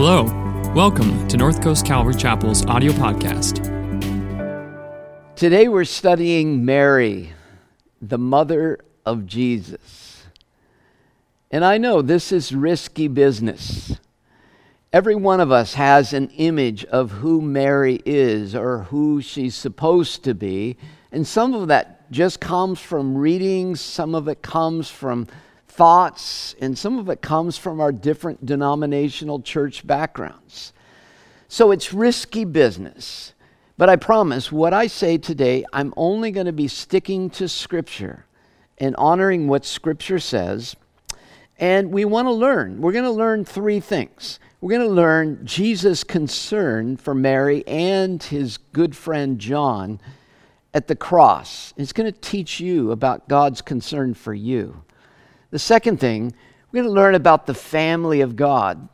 Hello. Welcome to North Coast Calvary Chapel's audio podcast. Today we're studying Mary, the mother of Jesus. And I know this is risky business. Every one of us has an image of who Mary is or who she's supposed to be. And some of that just comes from readings, some of it comes from thoughts, and some of it comes from our different denominational church backgrounds. So it's risky business. But I promise what I say today, I'm only going to be sticking to Scripture and honoring what Scripture says. And we want to learn. We're going to learn three things. We're going to learn Jesus' concern for Mary and his good friend John at the cross. It's going to teach you about God's concern for you. The second thing, we're going to learn about the family of God.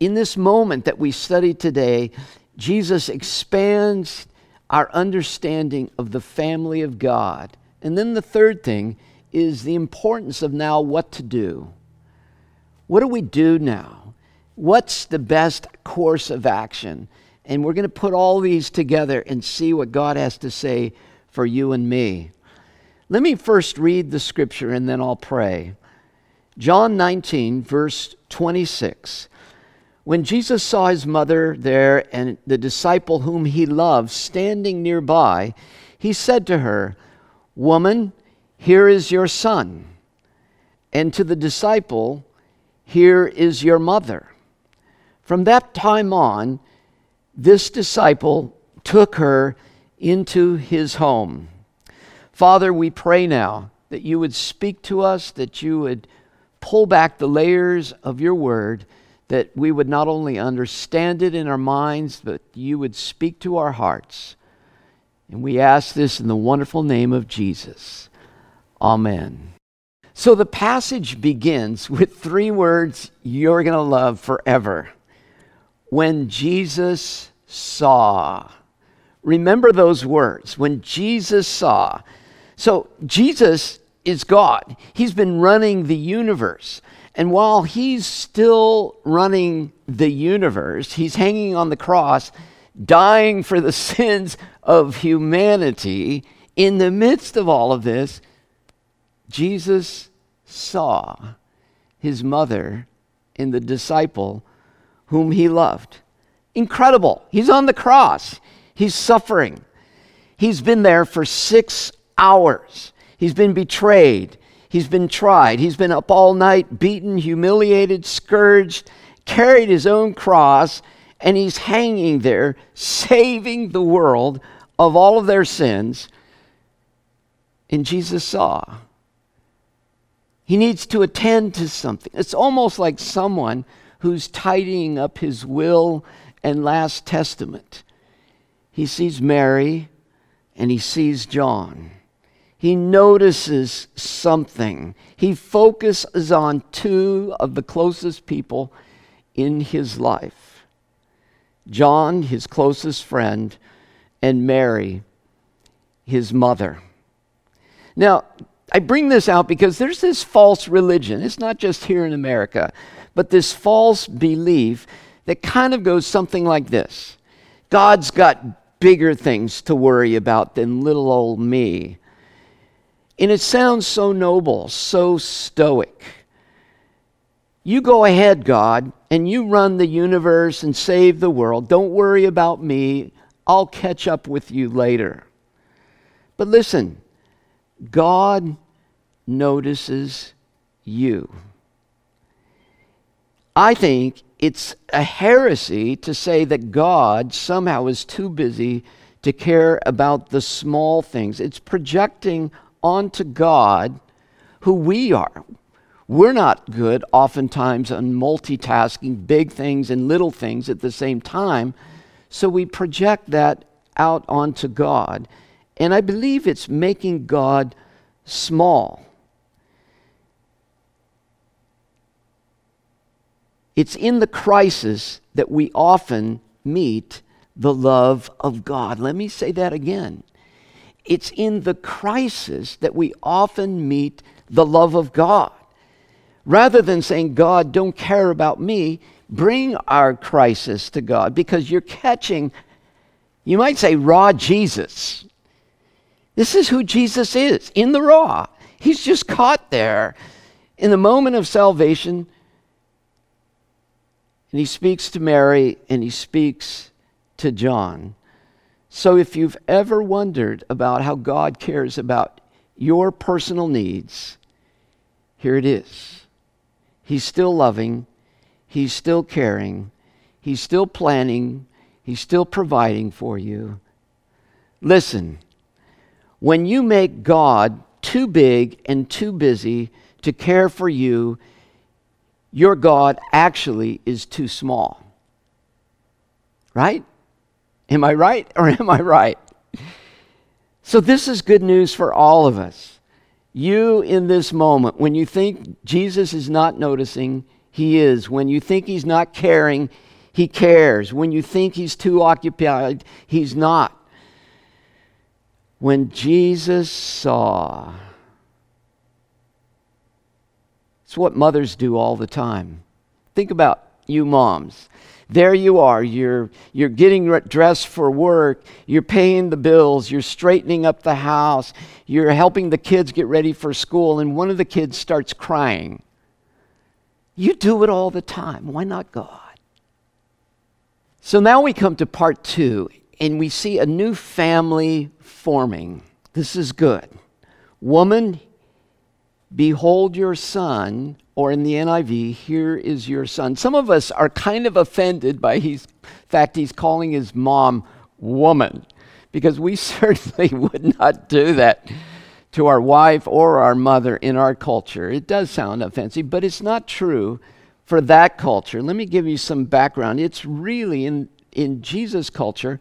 In this moment that we study today, Jesus expands our understanding of the family of God. And then the third thing is the importance of now what to do. What do we do now? What's the best course of action? And we're going to put all these together and see what God has to say for you and me. Let me first read the scripture and then I'll pray. John 19, verse 26. When Jesus saw his mother there and the disciple whom he loved standing nearby, he said to her, Woman, here is your son. And to the disciple, Here is your mother. From that time on, this disciple took her into his home. Father, we pray now that you would speak to us, that you would pull back the layers of your word, that we would not only understand it in our minds, but you would speak to our hearts. And we ask this in the wonderful name of Jesus. Amen. So the passage begins with three words you're going to love forever. When Jesus saw. Remember those words. When Jesus saw. So Jesus is God. He's been running the universe. And while he's still running the universe, he's hanging on the cross, dying for the sins of humanity. In the midst of all of this, Jesus saw his mother in the disciple whom he loved. Incredible. He's on the cross, he's suffering. He's been there for six hours. He's been betrayed. He's been tried. He's been up all night, beaten, humiliated, scourged, carried his own cross, and he's hanging there, saving the world of all of their sins. And Jesus saw. He needs to attend to something. It's almost like someone who's tidying up his will and last testament. He sees Mary and he sees John he notices something. He focuses on two of the closest people in his life John, his closest friend, and Mary, his mother. Now, I bring this out because there's this false religion. It's not just here in America, but this false belief that kind of goes something like this God's got bigger things to worry about than little old me. And it sounds so noble, so stoic. You go ahead, God, and you run the universe and save the world. Don't worry about me. I'll catch up with you later. But listen, God notices you. I think it's a heresy to say that God somehow is too busy to care about the small things. It's projecting onto God who we are. We're not good oftentimes on multitasking big things and little things at the same time. So we project that out onto God. And I believe it's making God small. It's in the crisis that we often meet the love of God. Let me say that again. It's in the crisis that we often meet the love of God. Rather than saying, God, don't care about me, bring our crisis to God because you're catching, you might say, raw Jesus. This is who Jesus is in the raw. He's just caught there in the moment of salvation. And he speaks to Mary and he speaks to John. So if you've ever wondered about how God cares about your personal needs, here it is. He's still loving, He's still caring, He's still planning, He's still providing for you. Listen, when you make God too big and too busy to care for you, your God actually is too small. Right? Am I right or am I right? So, this is good news for all of us. You, in this moment, when you think Jesus is not noticing, he is. When you think he's not caring, he cares. When you think he's too occupied, he's not. When Jesus saw, it's what mothers do all the time. Think about you moms. There you are, you're, you're getting dressed for work, you're paying the bills, you're straightening up the house, you're helping the kids get ready for school, and one of the kids starts crying. You do it all the time. Why not God? So now we come to part two, and we see a new family forming. This is good. Woman, behold your son or in the NIV, here is your son. Some of us are kind of offended by his fact he's calling his mom woman, because we certainly would not do that to our wife or our mother in our culture. It does sound offensive, but it's not true for that culture. Let me give you some background. It's really in, in Jesus' culture,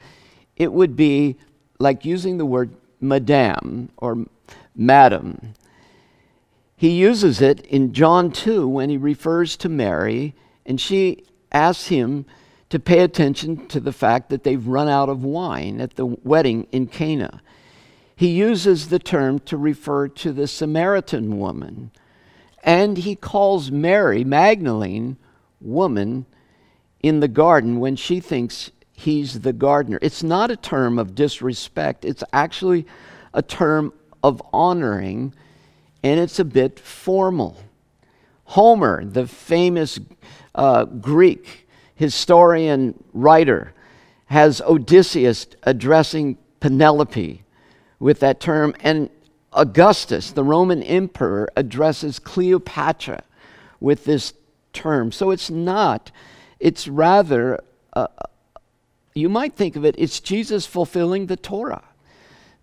it would be like using the word madame or madam. He uses it in John 2 when he refers to Mary, and she asks him to pay attention to the fact that they've run out of wine at the wedding in Cana. He uses the term to refer to the Samaritan woman, and he calls Mary Magdalene woman in the garden when she thinks he's the gardener. It's not a term of disrespect, it's actually a term of honoring and it's a bit formal. Homer, the famous uh, Greek historian writer, has Odysseus addressing Penelope with that term, and Augustus, the Roman emperor, addresses Cleopatra with this term. So it's not, it's rather, uh, you might think of it, it's Jesus fulfilling the Torah.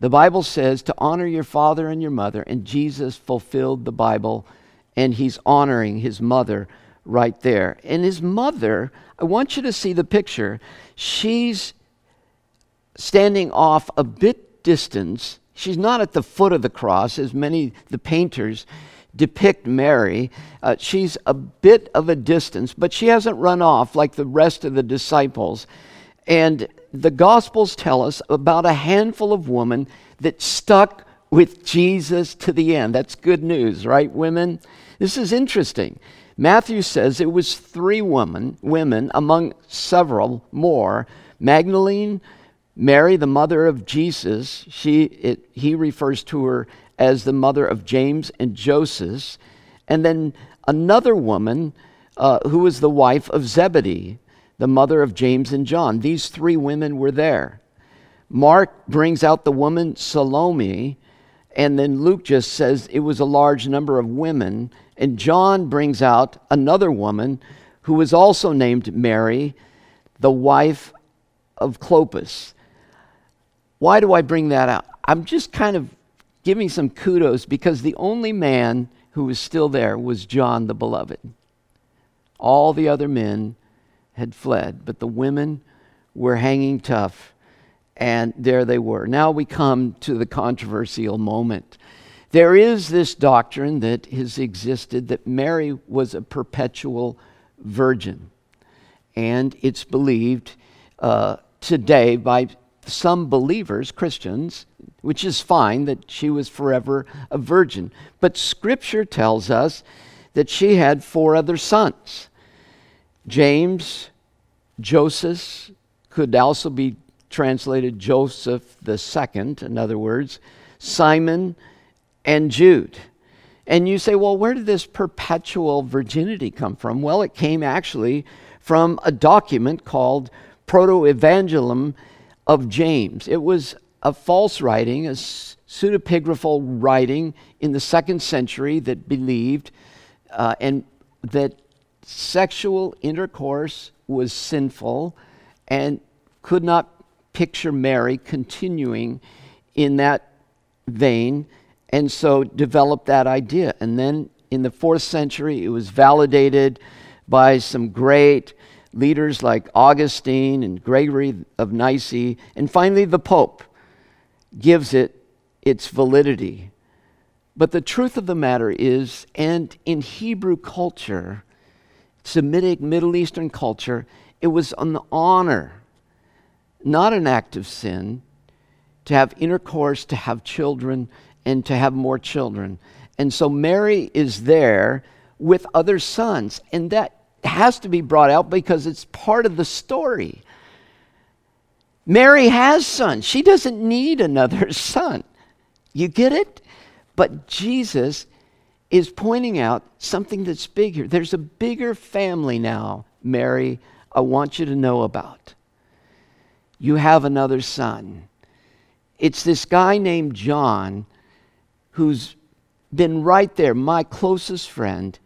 The Bible says to honor your father and your mother, and Jesus fulfilled the Bible, and he's honoring his mother right there. And his mother, I want you to see the picture. She's standing off a bit distance. She's not at the foot of the cross, as many the painters depict Mary. Uh, she's a bit of a distance, but she hasn't run off like the rest of the disciples. And the Gospels tell us about a handful of women that stuck with Jesus to the end. That's good news, right, women? This is interesting. Matthew says it was three women, women among several more. Magdalene, Mary, the mother of Jesus, she, it, he refers to her as the mother of James and Joseph. And then another woman uh, who was the wife of Zebedee, the mother of James and John. These three women were there. Mark brings out the woman Salome, and then Luke just says it was a large number of women. And John brings out another woman who was also named Mary, the wife of Clopas. Why do I bring that out? I'm just kind of giving some kudos because the only man who was still there was John the Beloved. All the other men had fled, but the women were hanging tough, and there they were. Now we come to the controversial moment. There is this doctrine that has existed that Mary was a perpetual virgin, and it's believed uh, today by some believers, Christians, which is fine that she was forever a virgin. But Scripture tells us that she had four other sons James, Joseph, could also be translated Joseph the second, in other words, Simon and Jude. And you say, well, where did this perpetual virginity come from? Well, it came actually from a document called Proto-Evangelium of James. It was a false writing, a pseudepigraphal writing in the second century that believed uh, and that sexual intercourse was sinful and could not picture Mary continuing in that vein, and so developed that idea. And then in the fourth century, it was validated by some great leaders like Augustine and Gregory of Nyssa, and finally the Pope gives it its validity. But the truth of the matter is, and in Hebrew culture, Semitic Middle Eastern culture, it was an honor, not an act of sin, to have intercourse, to have children, and to have more children. And so Mary is there with other sons, and that has to be brought out because it's part of the story. Mary has sons. She doesn't need another son. You get it? But Jesus is pointing out something that's bigger. There's a bigger family now, Mary, I want you to know about. You have another son. It's this guy named John who's been right there, my closest friend.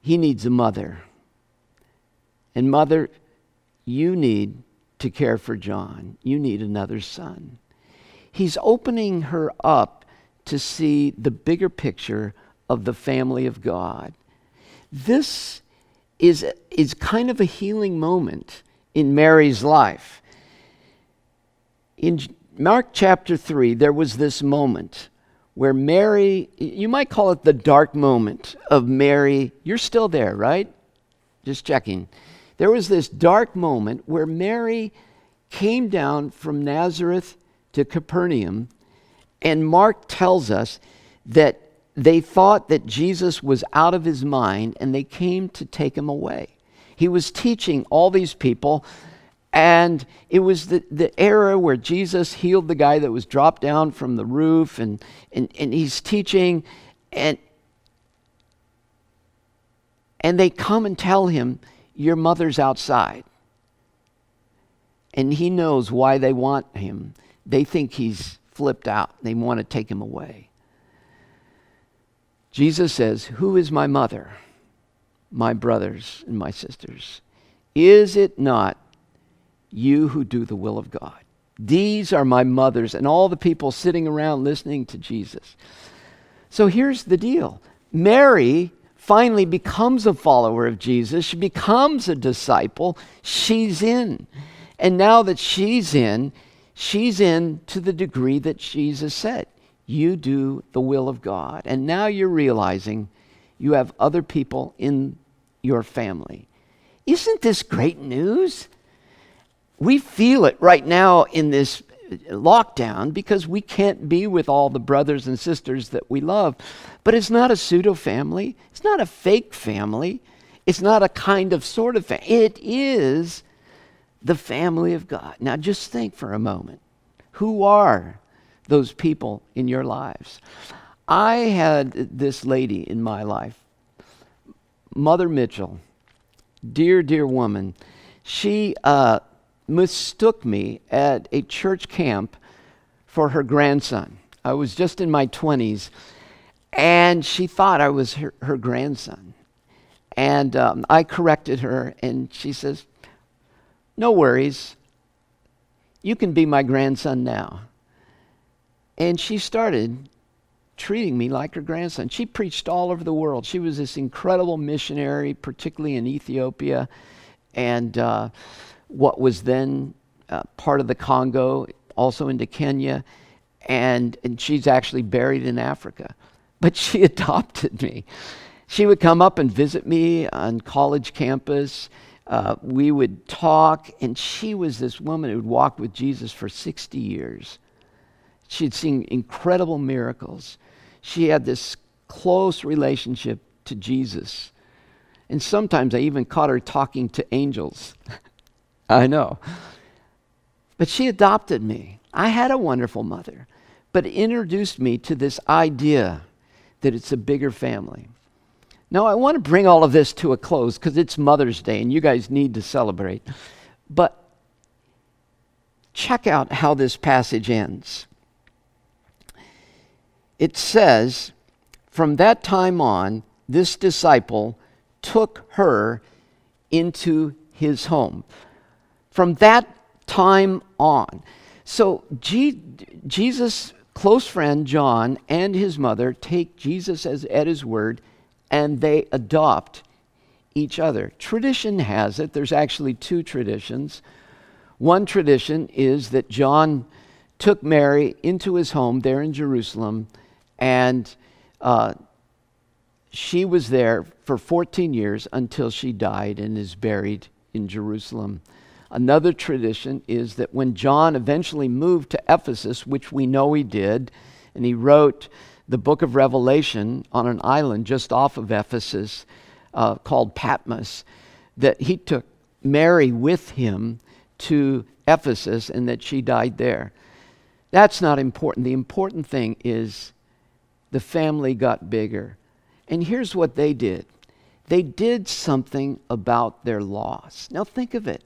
He needs a mother. And, mother, you need to care for John. You need another son. He's opening her up to see the bigger picture of the family of God. This is, is kind of a healing moment in Mary's life. In Mark chapter 3, there was this moment where Mary, you might call it the dark moment of Mary. You're still there, right? Just checking. There was this dark moment where Mary came down from Nazareth to Capernaum, and Mark tells us that they thought that Jesus was out of his mind and they came to take him away. He was teaching all these people, and it was the, the era where Jesus healed the guy that was dropped down from the roof, and, and, and he's teaching, and, and they come and tell him, Your mother's outside. And he knows why they want him. They think he's flipped out, they want to take him away. Jesus says, Who is my mother, my brothers, and my sisters? Is it not you who do the will of God. These are my mothers and all the people sitting around listening to Jesus. So here's the deal Mary finally becomes a follower of Jesus. She becomes a disciple. She's in. And now that she's in, she's in to the degree that Jesus said, You do the will of God. And now you're realizing you have other people in your family. Isn't this great news? we feel it right now in this lockdown because we can't be with all the brothers and sisters that we love. But it's not a pseudo family, it's not a fake family, it's not a kind of sort of family. It is the family of God. Now just think for a moment who are those people in your lives? I had this lady in my life, Mother Mitchell, dear, dear woman. She, uh, mistook me at a church camp for her grandson. I was just in my 20s, and she thought I was her, her grandson. And um, I corrected her, and she says, No worries. You can be my grandson now. And she started treating me like her grandson. She preached all over the world. She was this incredible missionary, particularly in Ethiopia. And uh, what was then uh, part of the Congo, also into Kenya, and, and she's actually buried in Africa. But she adopted me. She would come up and visit me on college campus. Uh, we would talk, and she was this woman who had walked with Jesus for 60 years. She had seen incredible miracles. She had this close relationship to Jesus. And sometimes I even caught her talking to angels. I know. But she adopted me. I had a wonderful mother, but introduced me to this idea that it's a bigger family. Now, I want to bring all of this to a close because it's Mother's Day and you guys need to celebrate. But check out how this passage ends. It says, From that time on, this disciple took her into his home. From that time on. So, G- Jesus' close friend John and his mother take Jesus as, at his word and they adopt each other. Tradition has it, there's actually two traditions. One tradition is that John took Mary into his home there in Jerusalem, and uh, she was there for 14 years until she died and is buried in Jerusalem. Another tradition is that when John eventually moved to Ephesus, which we know he did, and he wrote the book of Revelation on an island just off of Ephesus uh, called Patmos, that he took Mary with him to Ephesus and that she died there. That's not important. The important thing is the family got bigger. And here's what they did they did something about their loss. Now, think of it.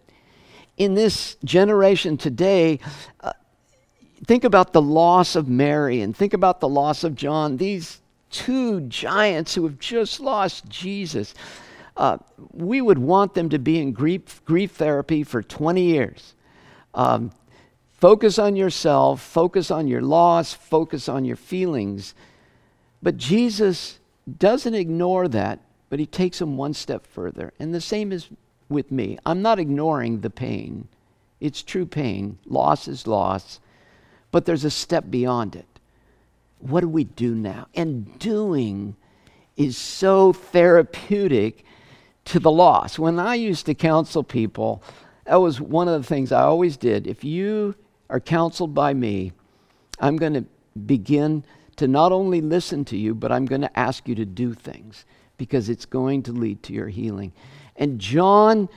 In this generation today, uh, think about the loss of Mary and think about the loss of John. These two giants who have just lost Jesus. Uh, we would want them to be in grief, grief therapy for 20 years. Um, focus on yourself, focus on your loss, focus on your feelings. But Jesus doesn't ignore that, but he takes them one step further. And the same is with me. I'm not ignoring the pain, it's true pain. Loss is loss, but there's a step beyond it. What do we do now? And doing is so therapeutic to the loss. When I used to counsel people, that was one of the things I always did. If you are counseled by me, I'm going to begin to not only listen to you, but I'm going to ask you to do things because it's going to lead to your healing. And John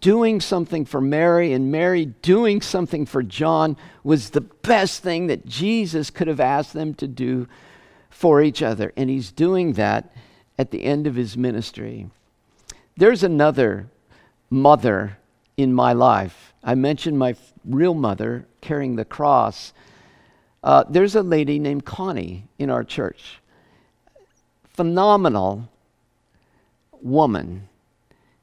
doing something for Mary and Mary doing something for John was the best thing that Jesus could have asked them to do for each other. And he's doing that at the end of his ministry. There's another mother in my life. I mentioned my real mother carrying the cross. Uh, there's a lady named Connie in our church. Phenomenal woman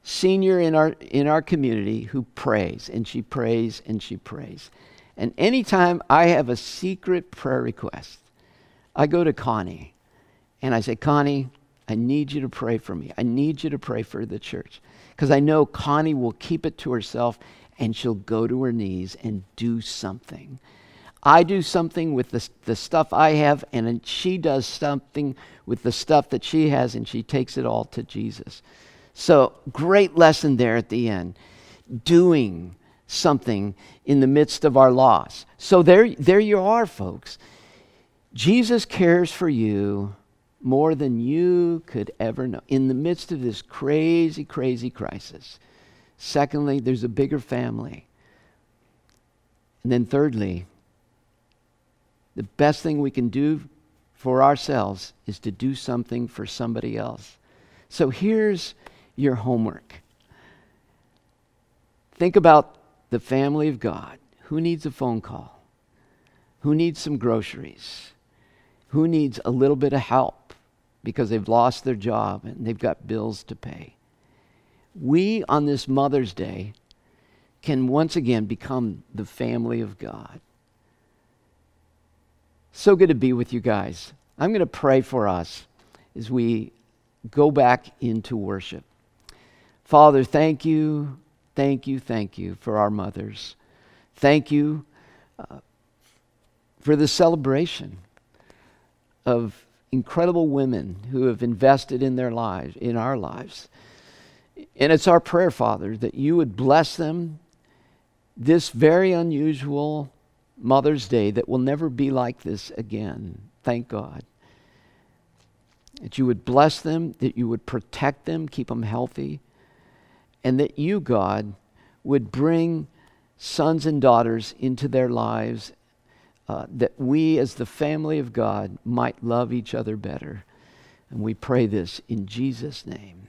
senior in our in our community who prays and she prays and she prays. And anytime I have a secret prayer request, I go to Connie and I say, Connie, I need you to pray for me. I need you to pray for the church. Because I know Connie will keep it to herself and she'll go to her knees and do something. I do something with the, the stuff I have, and she does something with the stuff that she has, and she takes it all to Jesus. So, great lesson there at the end. Doing something in the midst of our loss. So, there, there you are, folks. Jesus cares for you more than you could ever know in the midst of this crazy, crazy crisis. Secondly, there's a bigger family. And then, thirdly, the best thing we can do for ourselves is to do something for somebody else. So here's your homework. Think about the family of God. Who needs a phone call? Who needs some groceries? Who needs a little bit of help because they've lost their job and they've got bills to pay? We, on this Mother's Day, can once again become the family of God. So good to be with you guys. I'm going to pray for us as we go back into worship. Father, thank you, thank you, thank you for our mothers. Thank you uh, for the celebration of incredible women who have invested in their lives, in our lives. And it's our prayer, Father, that you would bless them this very unusual Mother's Day that will never be like this again. Thank God. that you would bless them, that you would protect them, keep them healthy, and that you, God, would bring sons and daughters into their lives, uh, that we, as the family of God, might love each other better. And we pray this in Jesus' name.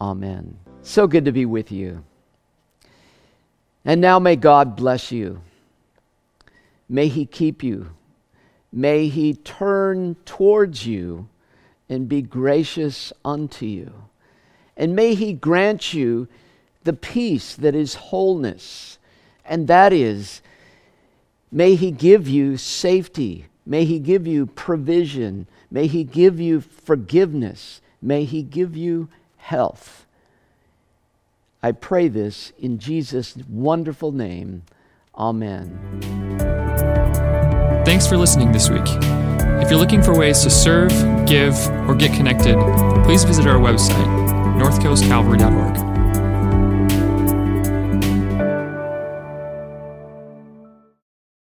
Amen. So good to be with you. And now may God bless you. May He keep you. May He turn towards you and be gracious unto you. And may He grant you the peace that is wholeness. And that is, may He give you safety. May He give you provision. May He give you forgiveness. May He give you health. I pray this in Jesus' wonderful name. Amen. Thanks for listening this week. If you're looking for ways to serve, give, or get connected, please visit our website, northcoastcalvary.org.